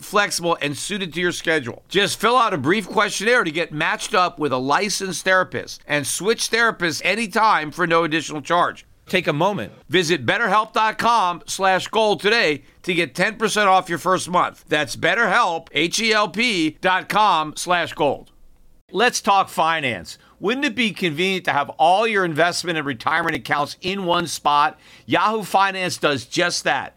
flexible, and suited to your schedule. Just fill out a brief questionnaire to get matched up with a licensed therapist and switch therapists anytime for no additional charge. Take a moment. Visit betterhelp.com slash gold today to get 10% off your first month. That's betterhelp, H-E-L-P dot com slash gold. Let's talk finance. Wouldn't it be convenient to have all your investment and retirement accounts in one spot? Yahoo Finance does just that.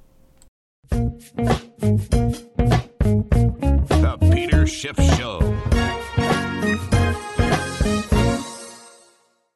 The Peter Schiff Show.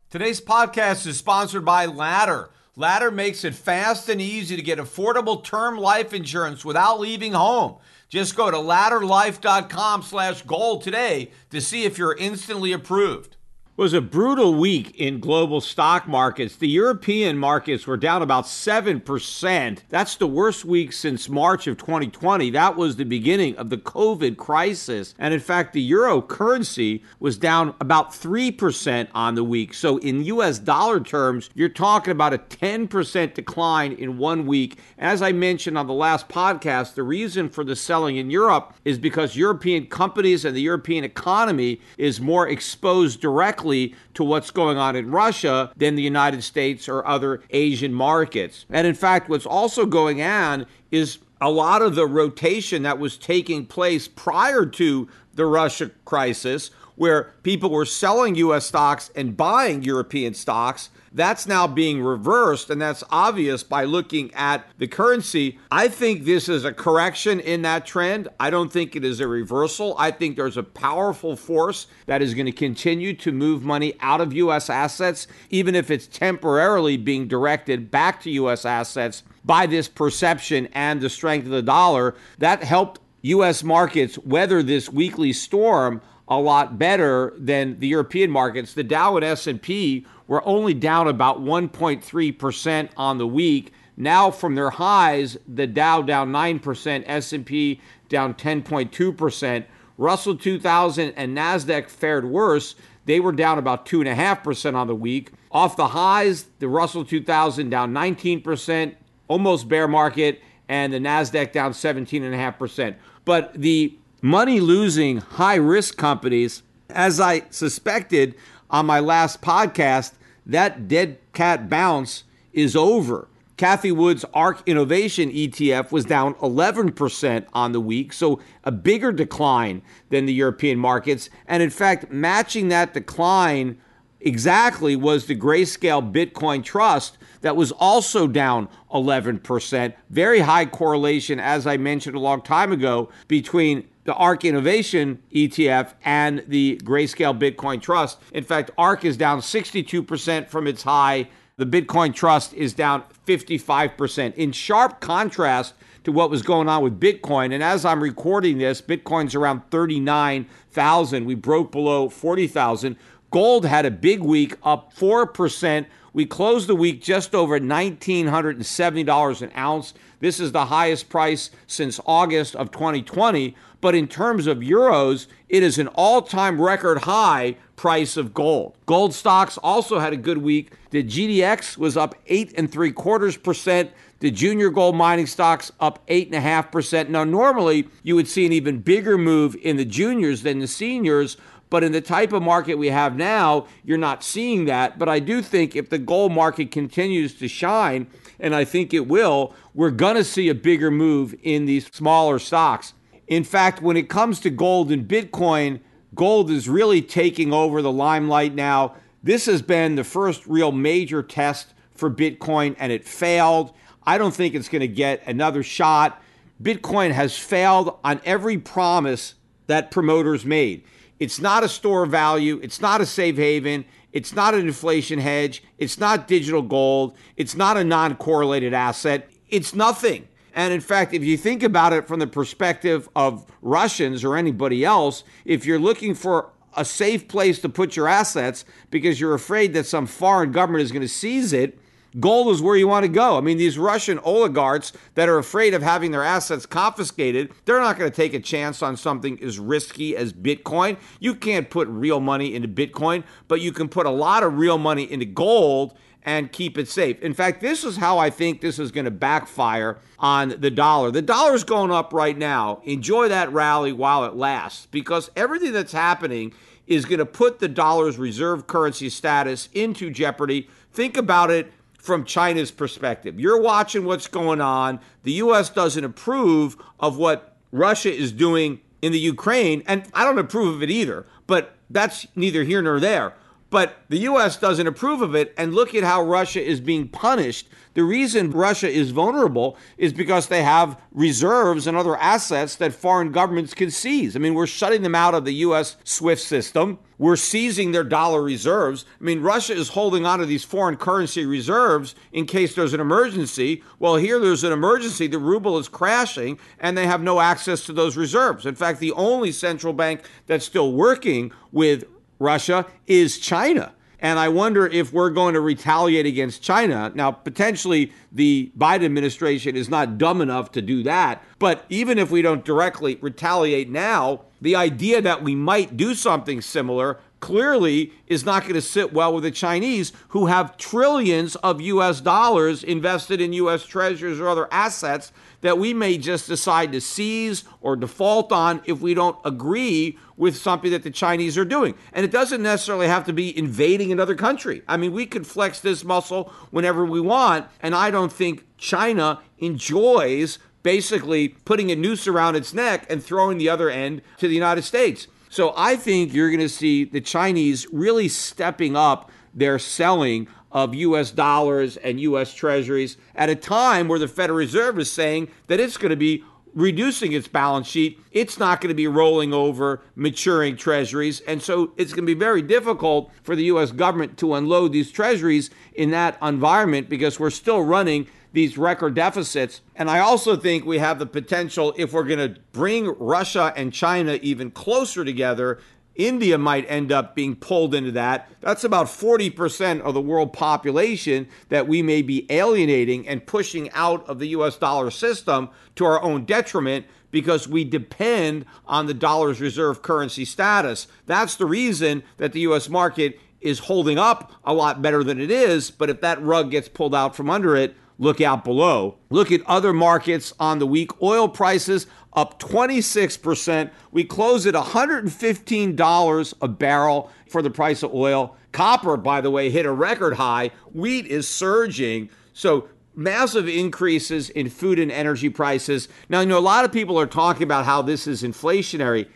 Today's podcast is sponsored by Ladder. Ladder makes it fast and easy to get affordable term life insurance without leaving home. Just go to ladderlife.com slash gold today to see if you're instantly approved. Was a brutal week in global stock markets. The European markets were down about 7%. That's the worst week since March of 2020. That was the beginning of the COVID crisis. And in fact, the euro currency was down about 3% on the week. So in US dollar terms, you're talking about a 10% decline in one week. As I mentioned on the last podcast, the reason for the selling in Europe is because European companies and the European economy is more exposed directly to what's going on in Russia than the United States or other Asian markets. And in fact, what's also going on is a lot of the rotation that was taking place prior to the Russia crisis, where people were selling US stocks and buying European stocks that's now being reversed, and that's obvious by looking at the currency. I think this is a correction in that trend. I don't think it is a reversal. I think there's a powerful force that is going to continue to move money out of U.S. assets, even if it's temporarily being directed back to U.S. assets by this perception and the strength of the dollar. That helped U.S. markets weather this weekly storm a lot better than the European markets. The Dow and S&P were only down about 1.3% on the week. Now from their highs, the Dow down 9%, S&P down 10.2%. Russell 2000 and Nasdaq fared worse. They were down about 2.5% on the week. Off the highs, the Russell 2000 down 19%, almost bear market, and the Nasdaq down 17.5%. But the money losing high risk companies, as I suspected, on my last podcast, that dead cat bounce is over. Cathie Wood's ARK Innovation ETF was down 11% on the week, so a bigger decline than the European markets. And in fact, matching that decline exactly was the Grayscale Bitcoin Trust that was also down 11%. Very high correlation, as I mentioned a long time ago, between the ARK Innovation ETF and the Grayscale Bitcoin Trust. In fact, ARK is down 62% from its high. The Bitcoin Trust is down 55%. In sharp contrast to what was going on with Bitcoin, and as I'm recording this, Bitcoin's around 39,000. We broke below 40,000. Gold had a big week, up 4%. We closed the week just over $1,970 an ounce. This is the highest price since August of 2020. But in terms of euros, it is an all time record high price of gold. Gold stocks also had a good week. The GDX was up eight and three quarters percent. The junior gold mining stocks up eight and a half percent. Now, normally you would see an even bigger move in the juniors than the seniors. But in the type of market we have now, you're not seeing that. But I do think if the gold market continues to shine, and I think it will, we're going to see a bigger move in these smaller stocks. In fact, when it comes to gold and Bitcoin, gold is really taking over the limelight now. This has been the first real major test for Bitcoin, and it failed. I don't think it's going to get another shot. Bitcoin has failed on every promise that promoters made. It's not a store of value, it's not a safe haven, it's not an inflation hedge, it's not digital gold, it's not a non correlated asset, it's nothing. And in fact, if you think about it from the perspective of Russians or anybody else, if you're looking for a safe place to put your assets because you're afraid that some foreign government is going to seize it, gold is where you want to go. I mean, these Russian oligarchs that are afraid of having their assets confiscated, they're not going to take a chance on something as risky as Bitcoin. You can't put real money into Bitcoin, but you can put a lot of real money into gold and keep it safe. In fact, this is how I think this is going to backfire on the dollar. The dollar's going up right now. Enjoy that rally while it lasts because everything that's happening is going to put the dollar's reserve currency status into jeopardy. Think about it from China's perspective. You're watching what's going on. The US doesn't approve of what Russia is doing in the Ukraine, and I don't approve of it either, but that's neither here nor there. But the U.S. doesn't approve of it. And look at how Russia is being punished. The reason Russia is vulnerable is because they have reserves and other assets that foreign governments can seize. I mean, we're shutting them out of the U.S. SWIFT system. We're seizing their dollar reserves. I mean, Russia is holding on to these foreign currency reserves in case there's an emergency. Well, here there's an emergency. The ruble is crashing and they have no access to those reserves. In fact, the only central bank that's still working with Russia is China. And I wonder if we're going to retaliate against China. Now, potentially the Biden administration is not dumb enough to do that. But even if we don't directly retaliate now, the idea that we might do something similar clearly is not going to sit well with the Chinese, who have trillions of US dollars invested in US treasuries or other assets that we may just decide to seize or default on if we don't agree with something that the Chinese are doing. And it doesn't necessarily have to be invading another country. I mean, we can flex this muscle whenever we want, and I don't think China enjoys basically putting a noose around its neck and throwing the other end to the United States. So I think you're going to see the Chinese really stepping up their selling of US dollars and US treasuries at a time where the Federal Reserve is saying that it's going to be reducing its balance sheet. It's not going to be rolling over maturing treasuries. And so it's going to be very difficult for the US government to unload these treasuries in that environment because we're still running these record deficits. And I also think we have the potential, if we're going to bring Russia and China even closer together, India might end up being pulled into that. That's about 40% of the world population that we may be alienating and pushing out of the US dollar system to our own detriment because we depend on the dollar's reserve currency status. That's the reason that the US market is holding up a lot better than it is. But if that rug gets pulled out from under it, look out below. Look at other markets on the week. Oil prices up 26%. We close at $115 a barrel for the price of oil. Copper, by the way, hit a record high. Wheat is surging. So massive increases in food and energy prices. Now, you know, a lot of people are talking about how this is inflationary.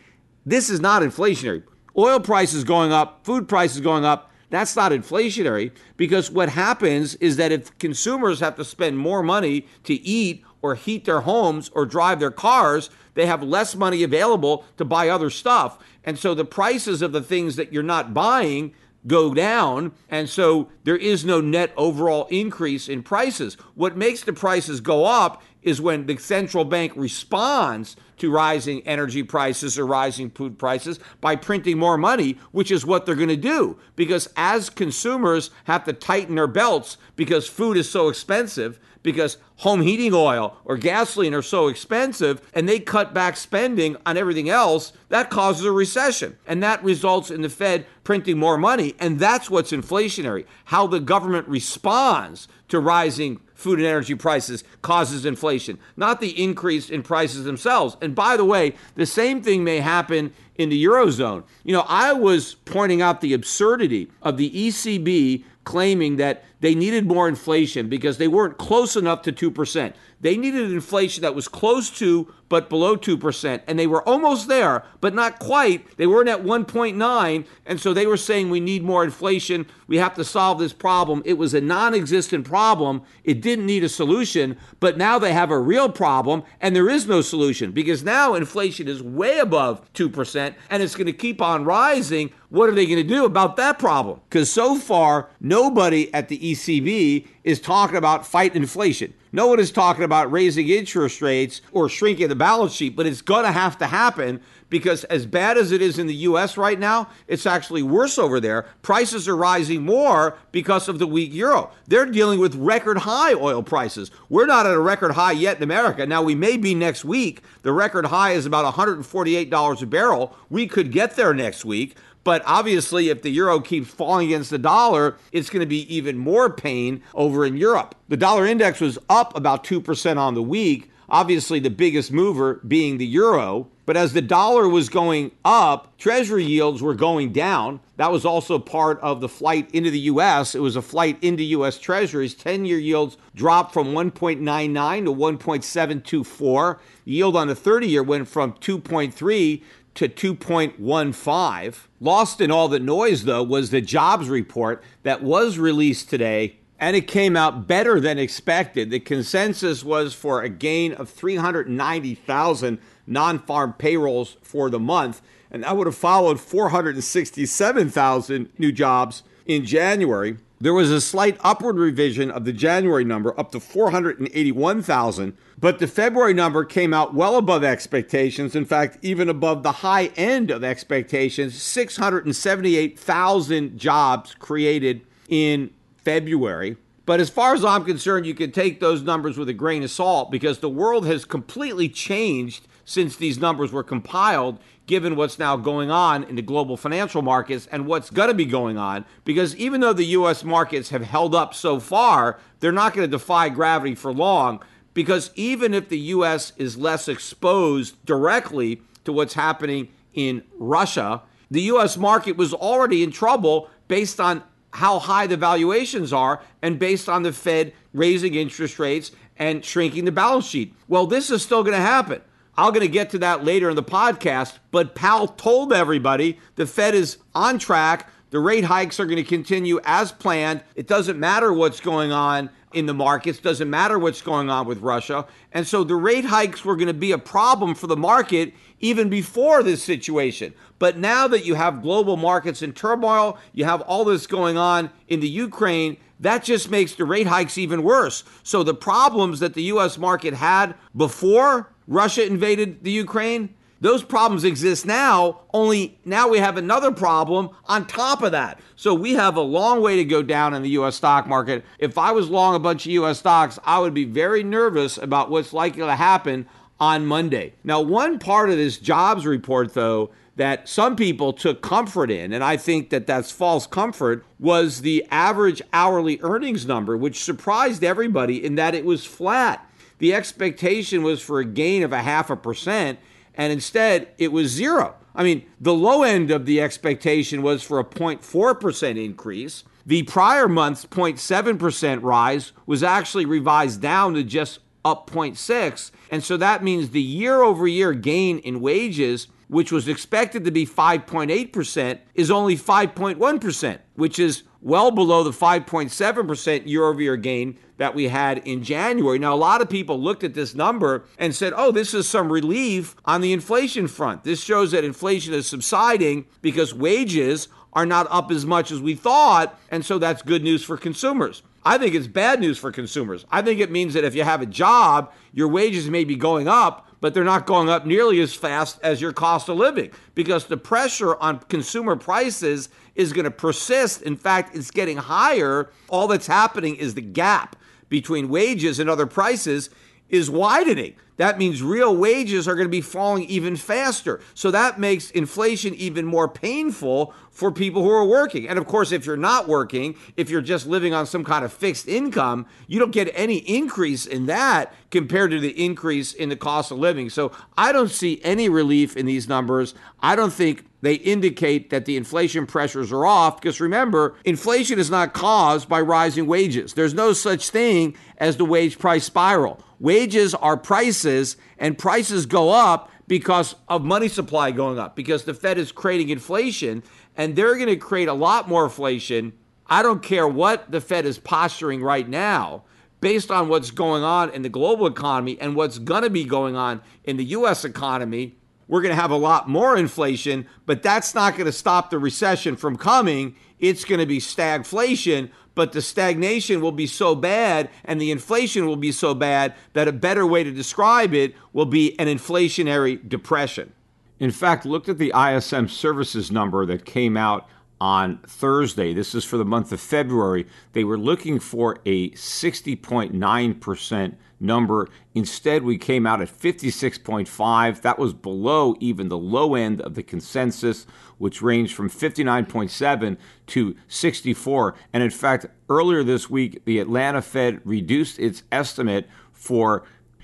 This is not inflationary. Oil prices going up, food prices going up, that's not inflationary because what happens is that if consumers have to spend more money to eat or heat their homes or drive their cars, they have less money available to buy other stuff. And so the prices of the things that you're not buying go down. And so there is no net overall increase in prices. What makes the prices go up is when the central bank responds to rising energy prices or rising food prices by printing more money, which is what they're going to do. Because as consumers have to tighten their belts because food is so expensive, because home heating oil or gasoline are so expensive and they cut back spending on everything else, that causes a recession. And that results in the Fed printing more money. And that's what's inflationary. How the government responds to rising food and energy prices causes inflation, not the increase in prices themselves. And by the way, the same thing may happen in the Eurozone. You know, I was pointing out the absurdity of the ECB claiming that they needed more inflation because they weren't close enough to 2%. They needed inflation that was close to but below 2%. And they were almost there, but not quite. They weren't at 1.9. And so they were saying we need more inflation. We have to solve this problem. It was a non existent problem. It didn't need a solution. But now they have a real problem and there is no solution because now inflation is way above 2% and it's going to keep on rising. What are they going to do about that problem? Because so far, nobody at the ECB is talking about fight inflation. No one is talking about raising interest rates or shrinking the balance sheet, but it's going to have to happen because as bad as it is in the US right now, it's actually worse over there. Prices are rising more because of the weak euro. They're dealing with record high oil prices. We're not at a record high yet in America. Now we may be next week. The record high is about $148 a barrel. We could get there next week. But obviously, if the euro keeps falling against the dollar, it's going to be even more pain over in Europe. The dollar index was up about 2% on the week. Obviously, the biggest mover being the euro. But as the dollar was going up, treasury yields were going down. That was also part of the flight into the U.S. It was a flight into U.S. treasuries. 10 year yields dropped from 1.99 to 1.724. yield on the 30 year went from 2.3 to 2.15. Lost in all the noise, though, was the jobs report that was released today, and it came out better than expected. The consensus was for a gain of 390,000 non farm payrolls for the month, and that would have followed 467,000 new jobs in January. There was a slight upward revision of the January number up to 481,000, but the February number came out well above expectations. In fact, even above the high end of expectations 678,000 jobs created in February. But as far as I'm concerned, you can take those numbers with a grain of salt because the world has completely changed since these numbers were compiled given what's now going on in the global financial markets and what's going to be going on. Because even though the U.S. markets have held up so far, they're not going to defy gravity for long. Because even if the U.S. is less exposed directly to what's happening in Russia, the U.S. market was already in trouble based on how high the valuations are and based on the Fed raising interest rates and shrinking the balance sheet. Well, this is still going to happen. I'm going to get to that later in the podcast, but Powell told everybody the Fed is on track. The rate hikes are going to continue as planned. It doesn't matter what's going on in the markets, doesn't matter what's going on with Russia. And so the rate hikes were going to be a problem for the market even before this situation. But now that you have global markets in turmoil, you have all this going on in the Ukraine, that just makes the rate hikes even worse. So the problems that the US market had before Russia invaded the Ukraine. Those problems exist now, only now we have another problem on top of that. So we have a long way to go down in the US stock market. If I was long a bunch of US stocks, I would be very nervous about what's likely to happen on Monday. Now, one part of this jobs report, though, that some people took comfort in, and I think that that's false comfort, was the average hourly earnings number, which surprised everybody in that it was flat the expectation was for a gain of a half a percent, and instead it was zero. I mean, the low end of the expectation was for a 0.4% increase. The prior month's 0.7% rise was actually revised down to just up 0.6, and so that means the year over year gain in wages which was expected to be 5.8%, is only 5.1%, which is well below the 5.7% year over year gain that we had in January. Now, a lot of people looked at this number and said, oh, this is some relief on the inflation front. This shows that inflation is subsiding because wages are not up as much as we thought. And so that's good news for consumers. I think it's bad news for consumers. I think it means that if you have a job, your wages may be going up, but they're not going up nearly as fast as your cost of living because the pressure on consumer prices is going to persist. In fact, it's getting higher. All that's happening is the gap between wages and other prices is widening. That means real wages are going to be falling even faster. So that makes inflation even more painful for people who are working. And of course, if you're not working, if you're just living on some kind of fixed income, you don't get any increase in that compared to the increase in the cost of living. So I don't see any relief in these numbers. I don't think they indicate that the inflation pressures are off because remember, inflation is not caused by rising wages. There's no such thing as the wage price spiral. Wages are prices, and prices go up because of money supply going up, because the Fed is creating inflation, and they're going to create a lot more inflation. I don't care what the Fed is posturing right now, based on what's going on in the global economy and what's going to be going on in the U.S. economy. We're going to have a lot more inflation, but that's not going to stop the recession from coming. It's going to be stagflation, but the stagnation will be so bad and the inflation will be so bad that a better way to describe it will be an inflationary depression. In fact, look at the ISM services number that came out on Thursday. This is for the month of February. They were looking for a 60.9% number. Instead, we came out at 56.5. That was below even the low end of the consensus, which ranged from 59.7 to 64. And in fact, earlier this week, the Atlanta Fed reduced its estimate for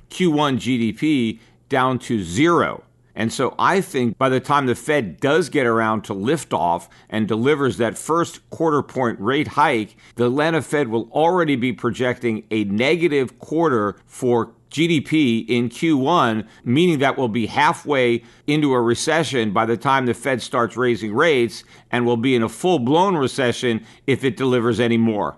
Q1 GDP down to zero. And so I think by the time the Fed does get around to liftoff and delivers that first quarter point rate hike, the Atlanta Fed will already be projecting a negative quarter for GDP in Q1, meaning that we'll be halfway into a recession by the time the Fed starts raising rates and will be in a full blown recession if it delivers any more.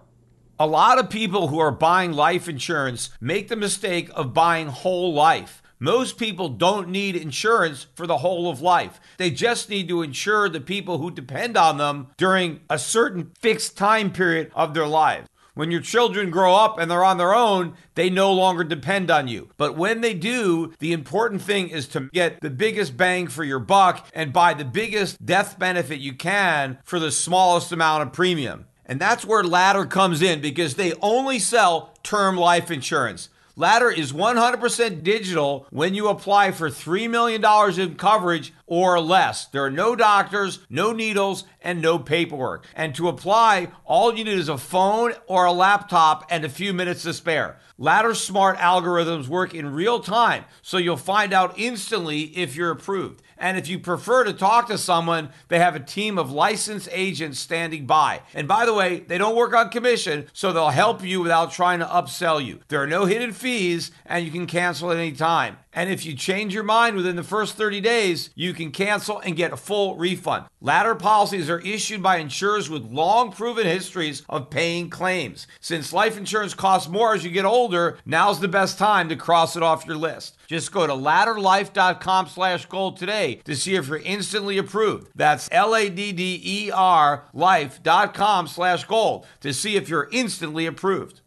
A lot of people who are buying life insurance make the mistake of buying whole life. Most people don't need insurance for the whole of life. They just need to insure the people who depend on them during a certain fixed time period of their lives. When your children grow up and they're on their own, they no longer depend on you. But when they do, the important thing is to get the biggest bang for your buck and buy the biggest death benefit you can for the smallest amount of premium. And that's where Ladder comes in because they only sell term life insurance. Ladder is 100% digital when you apply for $3 million in coverage or less. There are no doctors, no needles, and no paperwork. And to apply, all you need is a phone or a laptop and a few minutes to spare. Ladder's smart algorithms work in real time, so you'll find out instantly if you're approved. And if you prefer to talk to someone, they have a team of licensed agents standing by. And by the way, they don't work on commission, so they'll help you without trying to upsell you. There are no hidden fees, and you can cancel at any time. And if you change your mind within the first 30 days, you can cancel and get a full refund. Ladder policies are issued by insurers with long proven histories of paying claims. Since life insurance costs more as you get older, now's the best time to cross it off your list. Just go to ladderlife.com slash gold today to see if you're instantly approved. That's L-A-D-D-E-R life.com slash gold to see if you're instantly approved.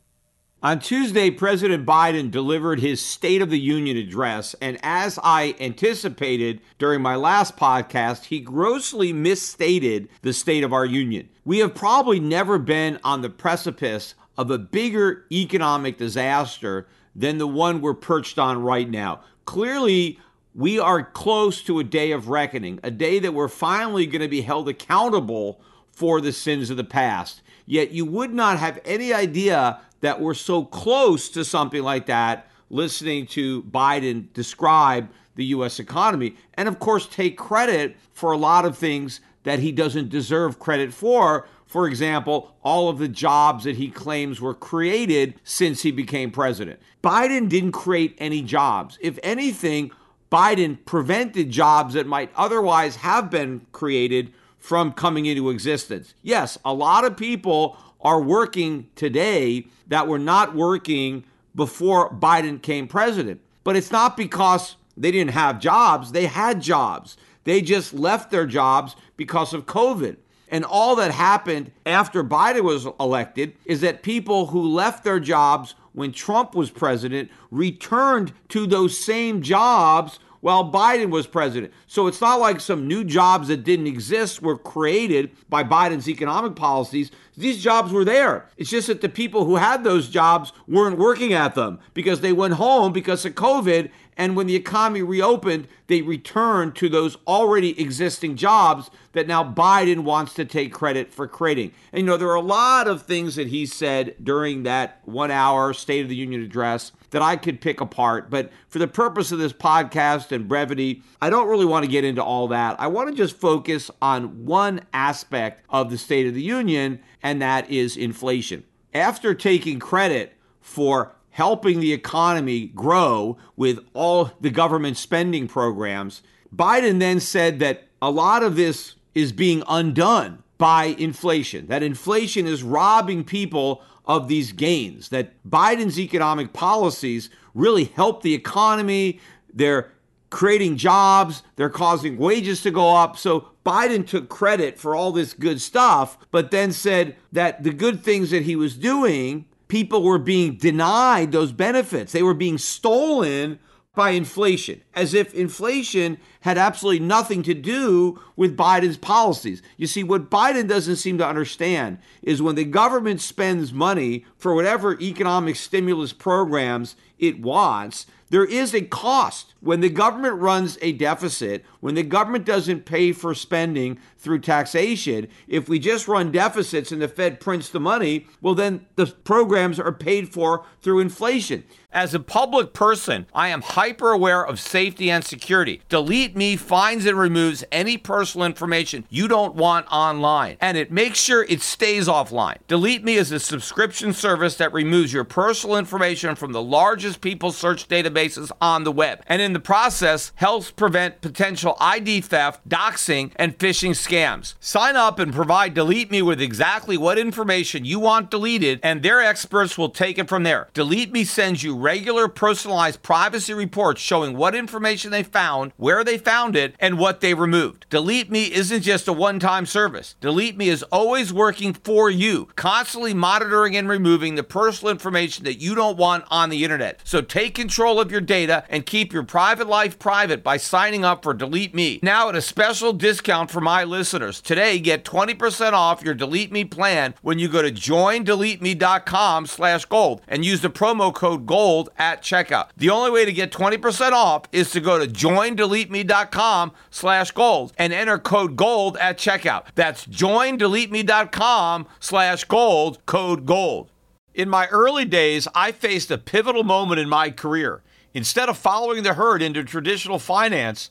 On Tuesday, President Biden delivered his State of the Union address, and as I anticipated during my last podcast, he grossly misstated the state of our union. We have probably never been on the precipice of a bigger economic disaster than the one we're perched on right now. Clearly, we are close to a day of reckoning, a day that we're finally going to be held accountable for the sins of the past. Yet you would not have any idea that we're so close to something like that listening to Biden describe the U.S. economy. And of course, take credit for a lot of things that he doesn't deserve credit for. For example, all of the jobs that he claims were created since he became president. Biden didn't create any jobs. If anything, Biden prevented jobs that might otherwise have been created from coming into existence. Yes, a lot of people are working today that were not working before Biden came president. But it's not because they didn't have jobs, they had jobs. They just left their jobs because of COVID. And all that happened after Biden was elected is that people who left their jobs when Trump was president returned to those same jobs while Biden was president. So it's not like some new jobs that didn't exist were created by Biden's economic policies. These jobs were there. It's just that the people who had those jobs weren't working at them because they went home because of COVID and when the economy reopened, they returned to those already existing jobs that now Biden wants to take credit for creating. And you know, there are a lot of things that he said during that one hour State of the Union address that I could pick apart. But for the purpose of this podcast and brevity, I don't really want to get into all that. I want to just focus on one aspect of the State of the Union, and that is inflation. After taking credit for helping the economy grow with all the government spending programs. Biden then said that a lot of this is being undone by inflation, that inflation is robbing people of these gains, that Biden's economic policies really help the economy. They're creating jobs, they're causing wages to go up. So Biden took credit for all this good stuff, but then said that the good things that he was doing people were being denied those benefits. They were being stolen by inflation, as if inflation had absolutely nothing to do with Biden's policies. You see, what Biden doesn't seem to understand is when the government spends money for whatever economic stimulus programs it wants, there is a cost. When the government runs a deficit, when the government doesn't pay for spending through taxation, if we just run deficits and the Fed prints the money, well, then the programs are paid for through inflation. As a public person, I am hyper aware of safety and security. Delete Me finds and removes any personal information you don't want online, and it makes sure it stays offline. Delete Me is a subscription service that removes your personal information from the largest people search databases on the web, and in the process, helps prevent potential ID theft, doxing, and phishing scams. Sign up and provide Delete Me with exactly what information you want deleted, and their experts will take it from there. Delete Me sends you regular personalized privacy reports showing what information they found, where they found it, and what they removed. Delete Me isn't just a one time service. Delete Me is always working for you, constantly monitoring and removing the personal information that you don't want on the internet. So take control of your data and keep your private life private by signing up for Delete Me. Now at a special discount for my listeners. Today, get 20% off your Delete Me plan when you go to joindeleteme.com slash gold and use the promo code GOLD gold at checkout. The only way to get 20% off is to go to joindeleteme.com slash gold and enter code gold at checkout. That's joindeleteme.com slash gold, code gold. In my early days, I faced a pivotal moment in my career. Instead of following the herd into traditional finance,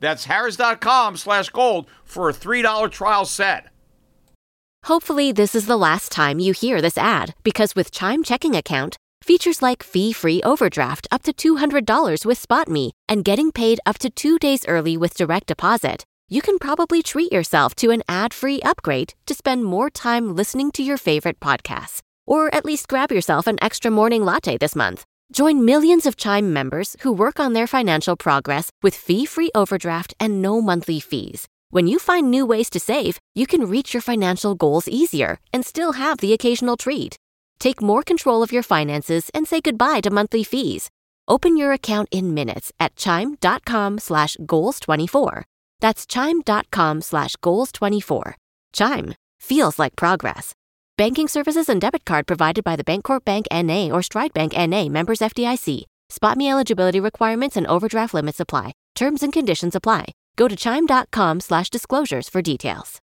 That's harrys.com slash gold for a $3 trial set. Hopefully, this is the last time you hear this ad because with Chime Checking Account, Features like fee free overdraft up to $200 with SpotMe and getting paid up to two days early with direct deposit. You can probably treat yourself to an ad free upgrade to spend more time listening to your favorite podcasts. Or at least grab yourself an extra morning latte this month. Join millions of Chime members who work on their financial progress with fee free overdraft and no monthly fees. When you find new ways to save, you can reach your financial goals easier and still have the occasional treat. Take more control of your finances and say goodbye to monthly fees. Open your account in minutes at chime.com slash goals24. That's chime.com slash goals24. Chime feels like progress. Banking services and debit card provided by the Bancorp Bank NA or Stride Bank NA members FDIC. SpotMe eligibility requirements and overdraft limits apply. Terms and conditions apply. Go to chime.com slash disclosures for details.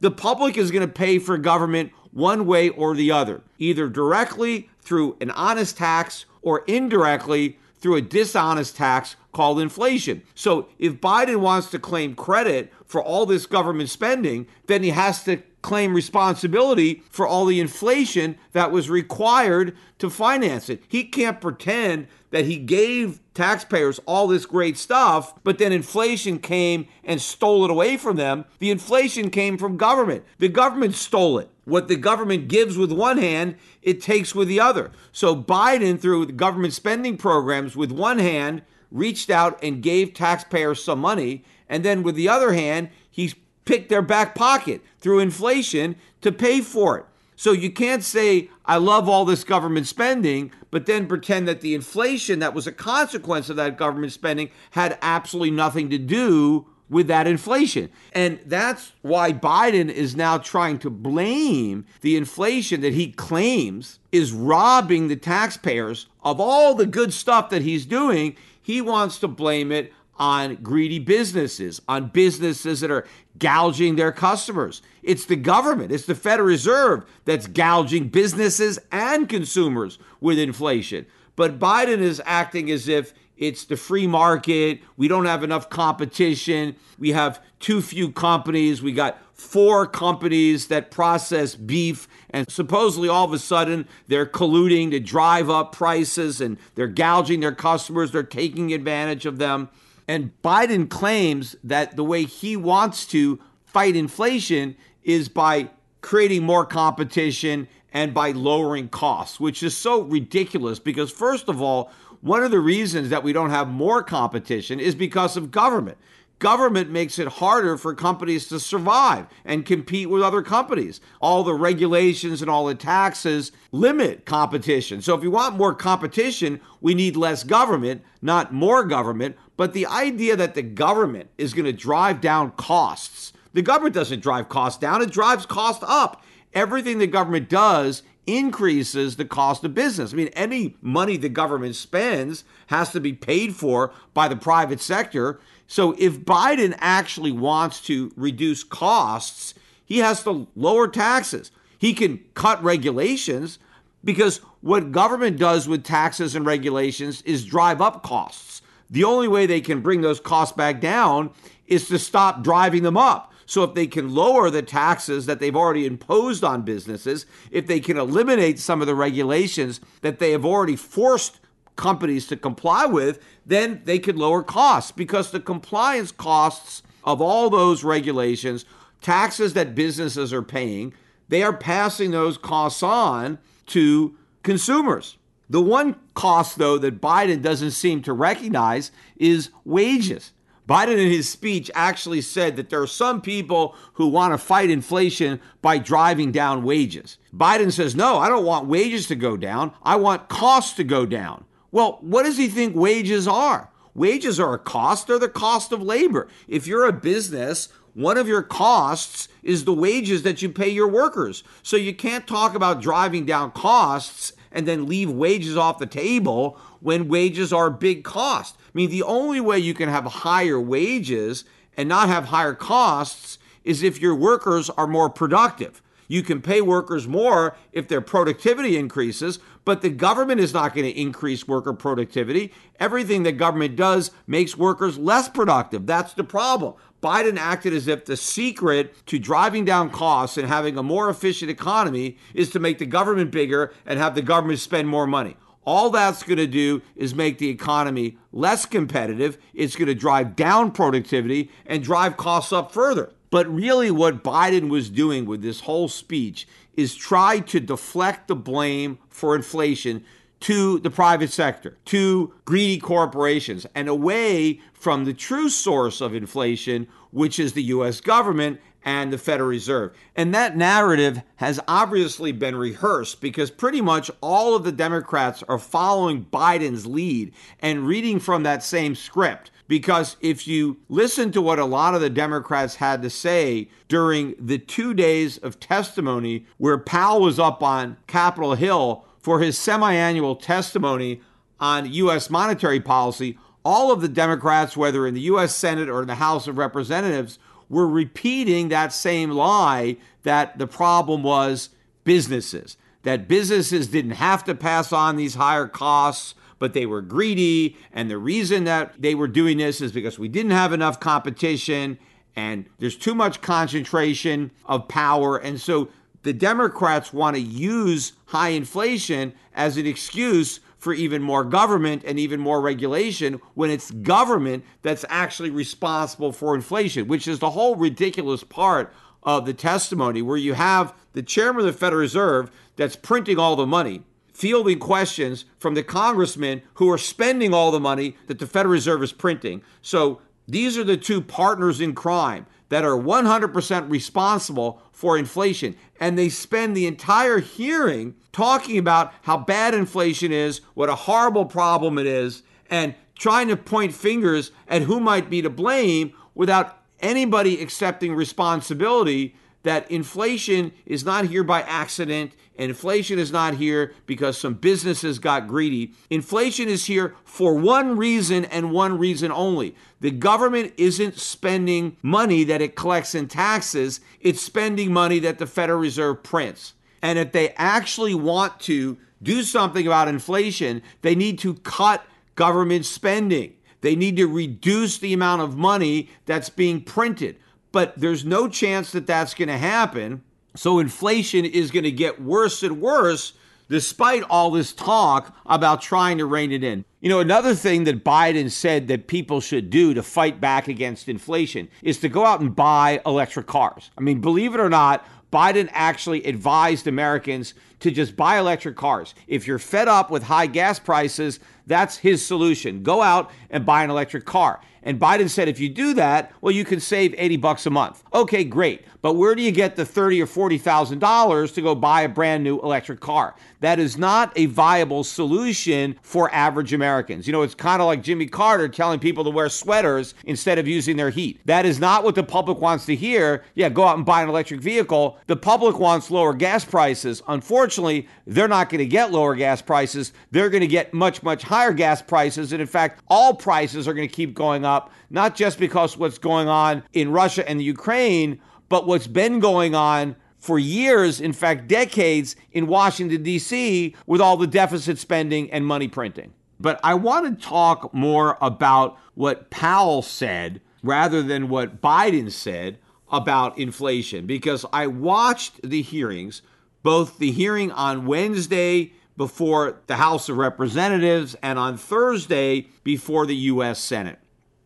The public is going to pay for government one way or the other, either directly through an honest tax or indirectly through a dishonest tax called inflation. So if Biden wants to claim credit for all this government spending, then he has to claim responsibility for all the inflation that was required to finance it. He can't pretend that he gave taxpayers all this great stuff, but then inflation came and stole it away from them. The inflation came from government. The government stole it. What the government gives with one hand, it takes with the other. So Biden, through government spending programs, with one hand, reached out and gave taxpayers some money. And then with the other hand, he picked their back pocket through inflation to pay for it. So you can't say, I love all this government spending, but then pretend that the inflation that was a consequence of that government spending had absolutely nothing to do with that inflation. And that's why Biden is now trying to blame the inflation that he claims is robbing the taxpayers of all the good stuff that he's doing. He wants to blame it on greedy businesses, on businesses that are gouging their customers. It's the government, it's the Federal Reserve that's gouging businesses and consumers with inflation. But Biden is acting as if it's the free market. We don't have enough competition. We have too few companies. We got four companies that process beef, and supposedly all of a sudden they're colluding to drive up prices and they're gouging their customers. They're taking advantage of them. And Biden claims that the way he wants to fight inflation is by creating more competition and by lowering costs, which is so ridiculous because, first of all, one of the reasons that we don't have more competition is because of government. Government makes it harder for companies to survive and compete with other companies. All the regulations and all the taxes limit competition. So, if you want more competition, we need less government, not more government. But the idea that the government is going to drive down costs, the government doesn't drive costs down, it drives costs up. Everything the government does increases the cost of business. I mean, any money the government spends has to be paid for by the private sector. So if Biden actually wants to reduce costs, he has to lower taxes. He can cut regulations because what government does with taxes and regulations is drive up costs. The only way they can bring those costs back down is to stop driving them up. So if they can lower the taxes that they've already imposed on businesses, if they can eliminate some of the regulations that they have already forced companies to comply with, then they could lower costs because the compliance costs of all those regulations, taxes that businesses are paying, they are passing those costs on to consumers. The one cost, though, that Biden doesn't seem to recognize is wages. Biden, in his speech, actually said that there are some people who want to fight inflation by driving down wages. Biden says, no, I don't want wages to go down. I want costs to go down. Well, what does he think wages are? Wages are a cost, they're the cost of labor. If you're a business, one of your costs is the wages that you pay your workers. So you can't talk about driving down costs and then leave wages off the table when wages are a big cost. I mean, the only way you can have higher wages and not have higher costs is if your workers are more productive. You can pay workers more if their productivity increases, but the government is not going to increase worker productivity. Everything the government does makes workers less productive. That's the problem. Biden acted as if the secret to driving down costs and having a more efficient economy is to make the government bigger and have the government spend more money. All that's going to do is make the economy less competitive. It's going to drive down productivity and drive costs up further. But really, what Biden was doing with this whole speech is try to deflect the blame for inflation to the private sector, to greedy corporations, and away from the true source of inflation, which is the US government and the Federal Reserve. And that narrative has obviously been rehearsed because pretty much all of the Democrats are following Biden's lead and reading from that same script. Because if you listen to what a lot of the Democrats had to say during the two days of testimony where Powell was up on Capitol Hill for his semi annual testimony on U.S. monetary policy, all of the Democrats, whether in the U.S. Senate or in the House of Representatives, were repeating that same lie that the problem was businesses, that businesses didn't have to pass on these higher costs but they were greedy. And the reason that they were doing this is because we didn't have enough competition and there's too much concentration of power. And so the Democrats want to use high inflation as an excuse for even more government and even more regulation when it's government that's actually responsible for inflation, which is the whole ridiculous part of the testimony where you have the chairman of the Federal Reserve that's printing all the money fielding questions from the congressmen who are spending all the money that the Federal Reserve is printing. So these are the two partners in crime that are 100% responsible for inflation. And they spend the entire hearing talking about how bad inflation is, what a horrible problem it is, and trying to point fingers at who might be to blame without anybody accepting responsibility that inflation is not here by accident. and Inflation is not here because some businesses got greedy. Inflation is here for one reason and one reason only. The government isn't spending money that it collects in taxes, it's spending money that the Federal Reserve prints. And if they actually want to do something about inflation, they need to cut government spending. They need to reduce the amount of money that's being printed. But there's no chance that that's going to happen so inflation is going to get worse and worse despite all this talk about trying to rein it in. You know, another thing that Biden said that people should do to fight back against inflation is to go out and buy electric cars. I mean, believe it or not, Biden actually advised Americans to just buy electric cars. If you're fed up with high gas prices, that's his solution. Go out and buy an electric car. And Biden said if you do that, well, you can save 80 bucks a month. Okay, great. But where do you get the 30 or 40,000 dollars to go buy a brand new electric car? That is not a viable solution for average Americans. You know, it's kind of like Jimmy Carter telling people to wear sweaters instead of using their heat. That is not what the public wants to hear. Yeah, go out and buy an electric vehicle. The public wants lower gas prices. Unfortunately, they're not going to get lower gas prices. They're going to get much, much higher gas prices. And in fact, all prices are going to keep going up, not just because what's going on in Russia and the Ukraine, but what's been going on for years, in fact, decades in Washington, D.C., with all the deficit spending and money printing. But I want to talk more about what Powell said rather than what Biden said about inflation because I watched the hearings, both the hearing on Wednesday before the House of Representatives and on Thursday before the U.S. Senate.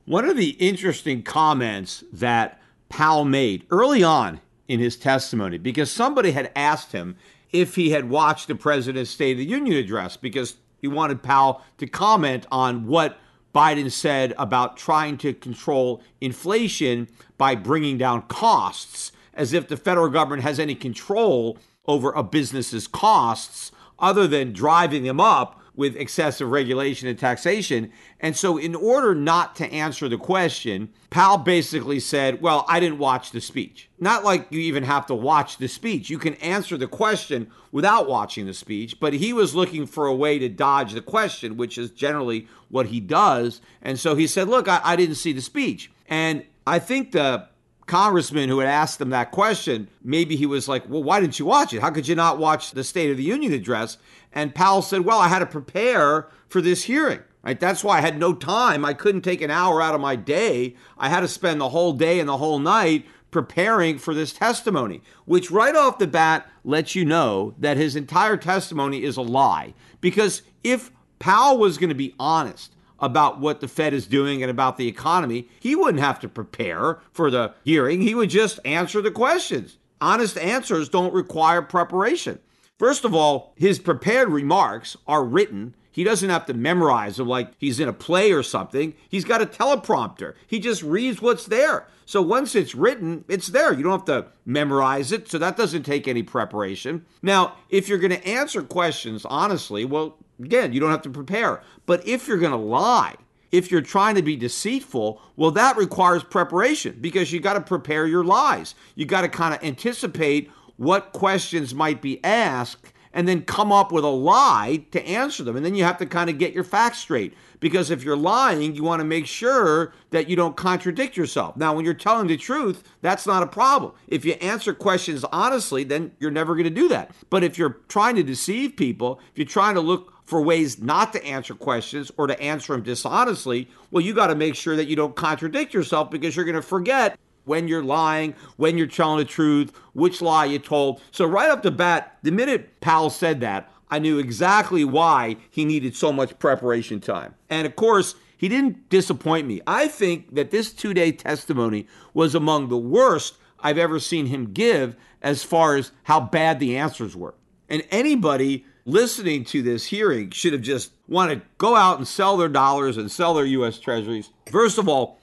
One of the interesting comments that Powell made early on in his testimony because somebody had asked him if he had watched the president's State of the Union address because he wanted Powell to comment on what Biden said about trying to control inflation by bringing down costs, as if the federal government has any control over a business's costs other than driving them up with excessive regulation and taxation. And so, in order not to answer the question, Powell basically said, Well, I didn't watch the speech. Not like you even have to watch the speech. You can answer the question without watching the speech, but he was looking for a way to dodge the question, which is generally what he does. And so he said, Look, I, I didn't see the speech. And I think the congressman who had asked him that question, maybe he was like, Well, why didn't you watch it? How could you not watch the State of the Union address? And Powell said, Well, I had to prepare for this hearing. Right? That's why I had no time. I couldn't take an hour out of my day. I had to spend the whole day and the whole night preparing for this testimony, which right off the bat lets you know that his entire testimony is a lie. Because if Powell was going to be honest about what the Fed is doing and about the economy, he wouldn't have to prepare for the hearing. He would just answer the questions. Honest answers don't require preparation. First of all, his prepared remarks are written. He doesn't have to memorize them like he's in a play or something. He's got a teleprompter. He just reads what's there. So once it's written, it's there. You don't have to memorize it. So that doesn't take any preparation. Now, if you're going to answer questions honestly, well, again, you don't have to prepare. But if you're going to lie, if you're trying to be deceitful, well, that requires preparation because you got to prepare your lies. You got to kind of anticipate what questions might be asked and then come up with a lie to answer them. And then you have to kind of get your facts straight. Because if you're lying, you want to make sure that you don't contradict yourself. Now, when you're telling the truth, that's not a problem. If you answer questions honestly, then you're never going to do that. But if you're trying to deceive people, if you're trying to look for ways not to answer questions or to answer them dishonestly, well, you got to make sure that you don't contradict yourself because you're going to forget when you're lying, when you're telling the truth, which lie you told. So, right up the bat, the minute Powell said that, I knew exactly why he needed so much preparation time. And of course, he didn't disappoint me. I think that this two day testimony was among the worst I've ever seen him give as far as how bad the answers were. And anybody listening to this hearing should have just wanted to go out and sell their dollars and sell their U.S. treasuries. First of all,